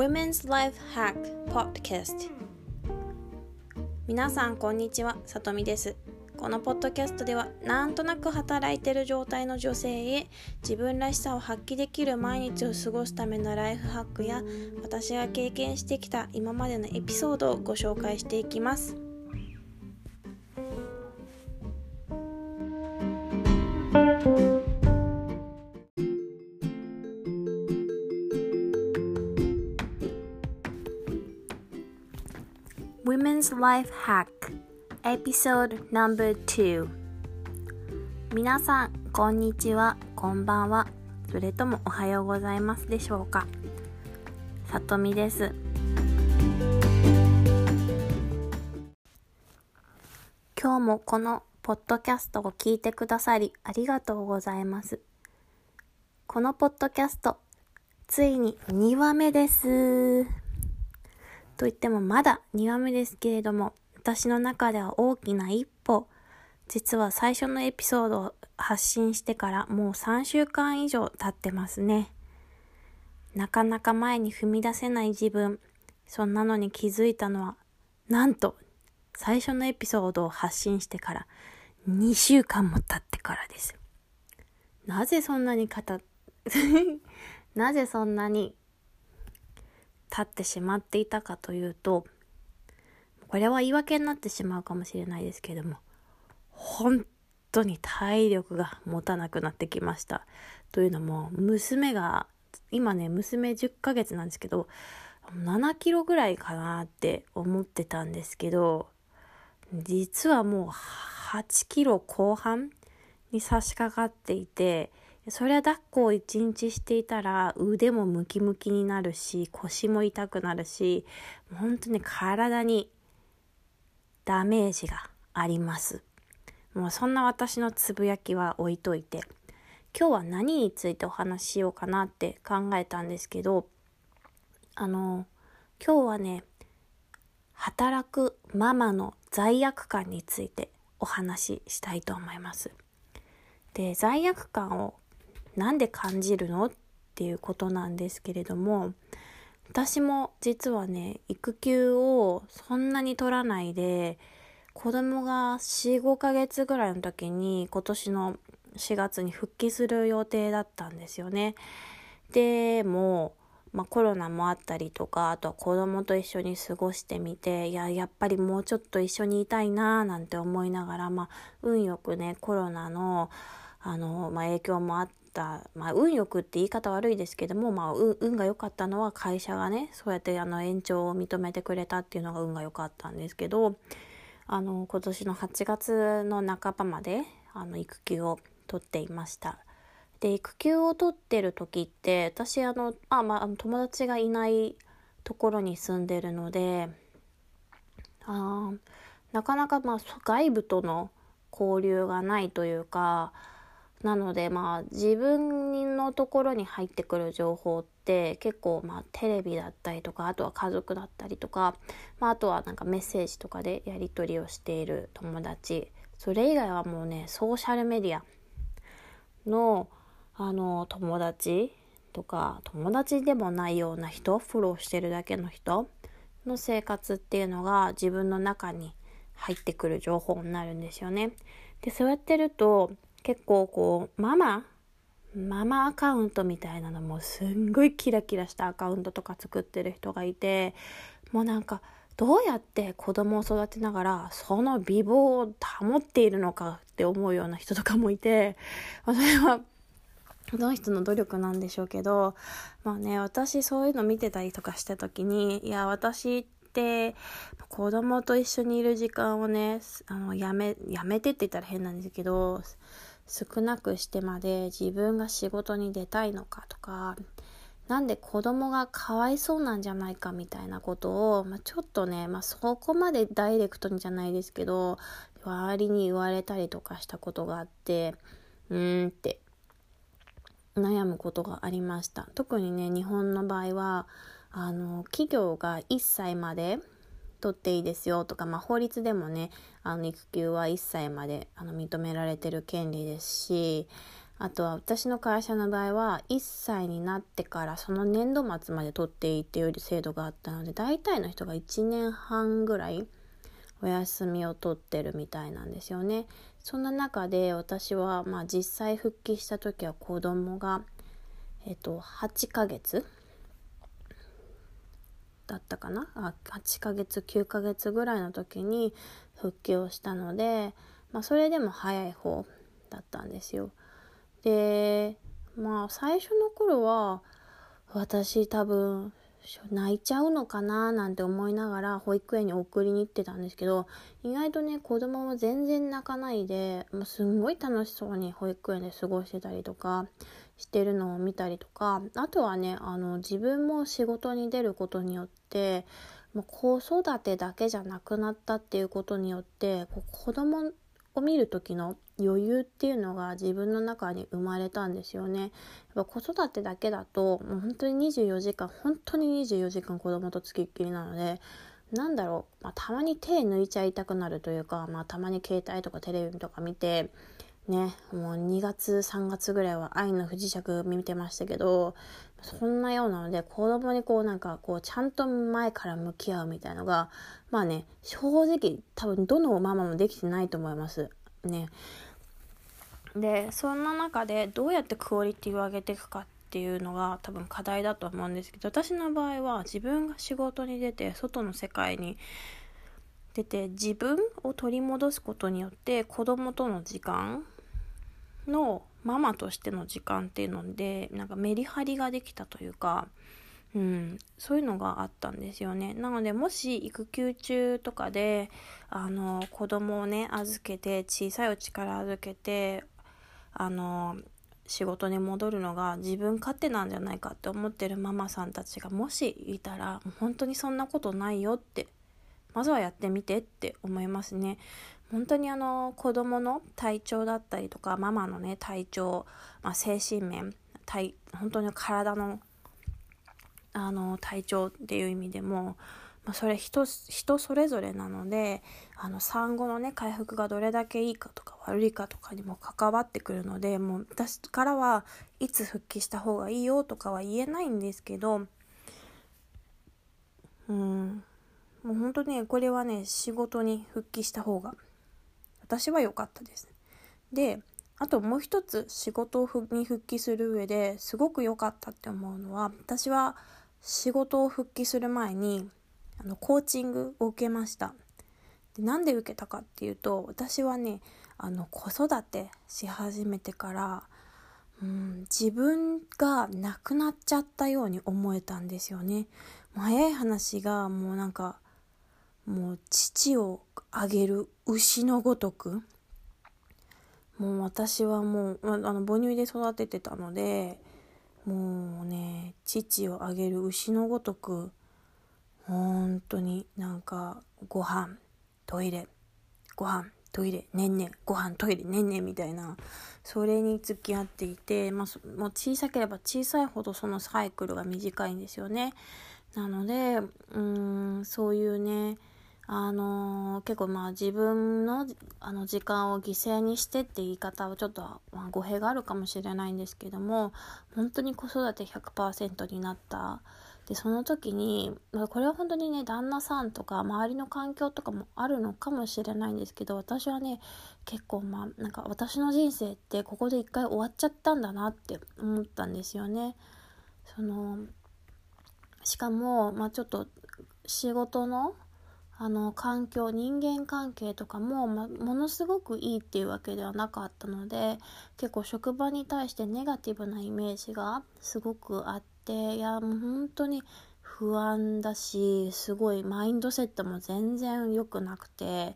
Women's Life Hack Podcast 皆さんこんにちは。さとみです。このポッドキャストではなんとなく働いてる状態の女性へ自分らしさを発揮できる毎日を過ごすためのライフハックや私が経験してきた今までのエピソードをご紹介していきます。Life Hack Episode No.2 皆さんこんにちはこんばんは。それともおはようございますでしょうか？さとみです。今日もこのポッドキャストを聞いてくださりありがとうございます。このポッドキャストついに2話目です。と言ってもまだ2話目ですけれども、私の中では大きな一歩。実は最初のエピソードを発信してからもう3週間以上経ってますね。なかなか前に踏み出せない自分。そんなのに気づいたのは、なんと、最初のエピソードを発信してから2週間も経ってからです。なぜそんなに語 なぜそんなに立ってしまっていたかというとこれは言い訳になってしまうかもしれないですけれども本当に体力が持たなくなってきました。というのも娘が今ね娘10ヶ月なんですけど7キロぐらいかなって思ってたんですけど実はもう8キロ後半に差し掛かっていてそりゃ抱っこを一日していたら腕もムキムキになるし腰も痛くなるし本当に体にダメージがありますもうそんな私のつぶやきは置いといて今日は何についてお話ししようかなって考えたんですけどあの今日はね働くママの罪悪感についてお話ししたいと思います。で罪悪感をなんで感じるの？っていうことなんですけれども私も実はね育休をそんなに取らないで子供が45ヶ月ぐらいの時に今年の4月に復帰する予定だったんですよね。でもまあ、コロナもあったりとかあとは子供と一緒に過ごしてみていややっぱりもうちょっと一緒にいたいななんて思いながら、まあ、運よくねコロナのあの、まあ、影響もあっ、たまあ、運よくって言い方悪いですけども、まあ、運が良かったのは会社がねそうやってあの延長を認めてくれたっていうのが運が良かったんですけどあの今年の8月の半ばまであの育休を取っていました。で育休を取ってる時って私あのあ、まあ、友達がいないところに住んでるのであなかなか、まあ、外部との交流がないというかなのでまあ自分のところに入ってくる情報って結構まあテレビだったりとかあとは家族だったりとか、まあ、あとはなんかメッセージとかでやり取りをしている友達それ以外はもうねソーシャルメディアのあの友達とか友達でもないような人フォローしてるだけの人の生活っていうのが自分の中に入ってくる情報になるんですよね。でそうやってると結構こうママママアカウントみたいなのもすんごいキラキラしたアカウントとか作ってる人がいてもうなんかどうやって子供を育てながらその美貌を保っているのかって思うような人とかもいてそれはその人の努力なんでしょうけどまあね私そういうの見てたりとかした時にいや私って子供と一緒にいる時間をねあのやめやめてって言ったら変なんですけど少なくしてまで自分が仕事に出たいのかとかなんで子供がかわいそうなんじゃないかみたいなことを、まあ、ちょっとね、まあ、そこまでダイレクトにじゃないですけど周りに言われたりとかしたことがあってうーんって悩むことがありました。特にね日本の場合はあの企業が1歳まで取っていいですよとか、まあ、法律でもねあの育休は1歳まであの認められてる権利ですしあとは私の会社の場合は1歳になってからその年度末まで取っていいっていう制度があったので大体の人が1年半ぐらいお休みを取ってるみたいなんですよね。そんな中で私はまあ実際復帰した時は子供がえっと8ヶ月だったかな？あ8ヶ月9ヶ月ぐらいの時に復帰をしたので、まあ、それでも早い方だったんですよ。でまあ最初の頃は私多分泣いちゃうのかな？なんて思いながら保育園に送りに行ってたんですけど意外とね子供も全然泣かないでもうすんごい楽しそうに保育園で過ごしてたりとかしてるのを見たりとかあとはねあの自分も仕事に出ることによってもう子育てだけじゃなくなったっていうことによってこう子供を見る時の余裕っていうのが自分の中に生まれたんですよね。やっぱ子育てだけだともう本当に24時間本当に24時間子供とつきっきりなのでなんだろう、まあ、たまに手抜いちゃいたくなるというか、まあ、たまに携帯とかテレビとか見てねもう2月3月ぐらいは「愛の不時着」見てましたけどそんなようなので子供にこうなんかこうちゃんと前から向き合うみたいのがまあね正直多分どのママもできてないと思いますね。でそんな中でどうやってクオリティを上げていくかっていうのが多分課題だと思うんですけど私の場合は自分が仕事に出て外の世界に出て自分を取り戻すことによって子供との時間のママとしての時間っていうのでなんかメリハリができたというか、うん、そういうのがあったんですよね。なのでもし育休中とかであの子供をね預けて小さいうちから預けてあの仕事に戻るのが自分勝手なんじゃないかって思ってるママさんたちがもしいたら本当にそんなことないよってまずはやってみてって思いますね。本当にあの子供の体調だったりとかママのね体調、まあ、精神面体本当に体のあの体調っていう意味でも、まあ、それ人人それぞれなのであの産後のね回復がどれだけいいかとか悪いかとかにも関わってくるのでもう私からはいつ復帰した方がいいよとかは言えないんですけどうんもう本当ねこれはね仕事に復帰した方が私は良かったです。であともう一つ仕事に復帰する上ですごく良かったって思うのは私は仕事を復帰する前にあのコーチングを受けましたでなんで受けたかっていうと私はねあの子育てし始めてからうん自分がなくなっちゃったように思えたんですよね早い話がもうなんかもう父をあげる牛のごとくもう私はもうあの母乳で育ててたのでもうね父をあげる牛のごとく本当になんかご飯トイレご飯トイレねんねんご飯トイレねんねんみたいなそれに付き合っていて、まあ、もう小さければ小さいほどそのサイクルが短いんですよね。なのでうんそういうねあのー、結構まあ自分のあの時間を犠牲にしてって言い方はちょっと、まあ、語弊があるかもしれないんですけども本当に子育て100%になったでその時にこれは本当にね旦那さんとか周りの環境とかもあるのかもしれないんですけど私はね結構まあなんか私の人生ってここで一回終わっちゃったんだなって思ったんですよね。そのしかも、まあ、ちょっと仕事のあの環境人間関係とかも、ま、ものすごくいいっていうわけではなかったので結構職場に対してネガティブなイメージがすごくあっていやもう本当に不安だしすごいマインドセットも全然良くなくて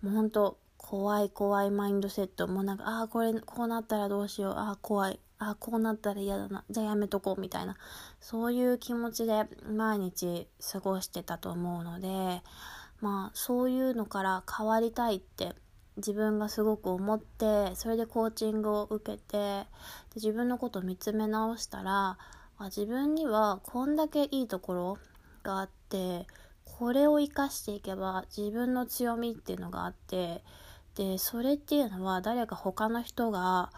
もう本当怖い怖いマインドセットもうなんかああこれこうなったらどうしようああ怖いああこうなったら嫌だなじゃあやめとこうみたいなそういう気持ちで毎日過ごしてたと思うのでまあそういうのから変わりたいって自分がすごく思ってそれでコーチングを受けてで自分のことを見つめ直したらあ自分にはこんだけいいところがあってこれを生かしていけば自分の強みっていうのがあってでそれっていうのは誰か他の人が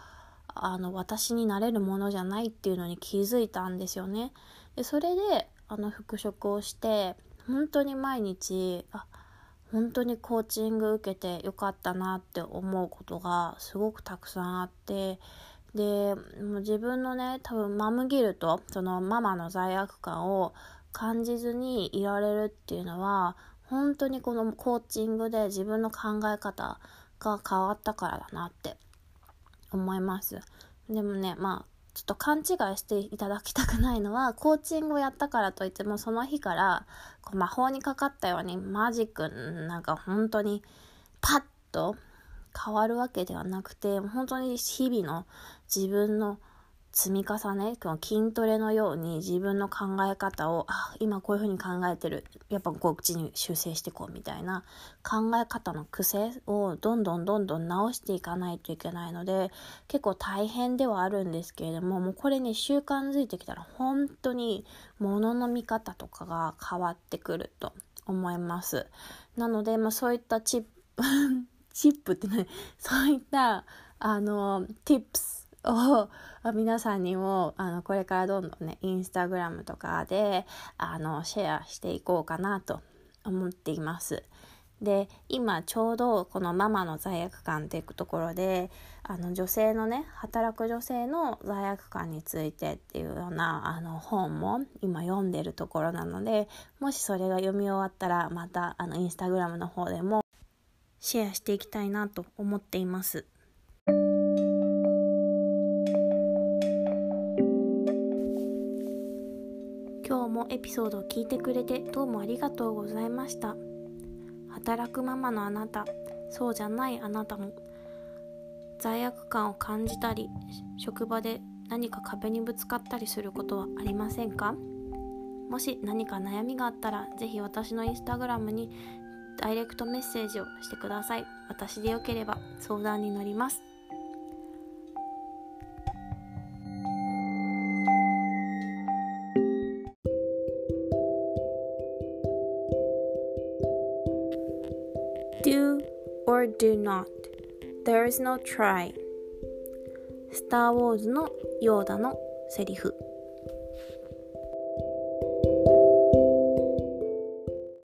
あの私になれるものじゃないっていうのに気づいたんですよね。でそれであの復職をして本当に毎日あ本当にコーチング受けてよかったなって思うことがすごくたくさんあってでもう自分のね多分マムギルとそのママの罪悪感を感じずにいられるっていうのは本当にこのコーチングで自分の考え方が変わったからだなって思います。でもね、まあ、ちょっと勘違いしていただきたくないのは、コーチングをやったからといっても、その日から、こう魔法にかかったように、マジック、なんか本当に、パッと変わるわけではなくて、本当に日々の自分の積み重ね、この筋トレのように自分の考え方を、あ、今こういうふうに考えてる。やっぱこっちに修正していこうみたいな考え方の癖をどんどんどんどん直していかないといけないので、結構大変ではあるんですけれども、もうこれに習慣づいてきたら本当に物の見方とかが変わってくると思います。なので、まあそういったチップ チップってね、そういった、あの、tips を皆さんにもあのこれからどんどんねインスタグラムとかであのシェアしていこうかなと思っています。で今ちょうどこのママの罪悪感っていくところであの女性のね働く女性の罪悪感についてっていうようなあの本も今読んでるところなのでもしそれが読み終わったらまたあのインスタグラムの方でもシェアしていきたいなと思っています。もエピソードを聞いてくれてどうもありがとうございました。働くママのあなたそうじゃないあなたも罪悪感を感じたり職場で何か壁にぶつかったりすることはありませんか？もし何か悩みがあったら是非私のインスタグラムにダイレクトメッセージをしてください。私でよければ相談に乗ります。or do not. There is no try. スター・ウォーズのヨーダのセリフ。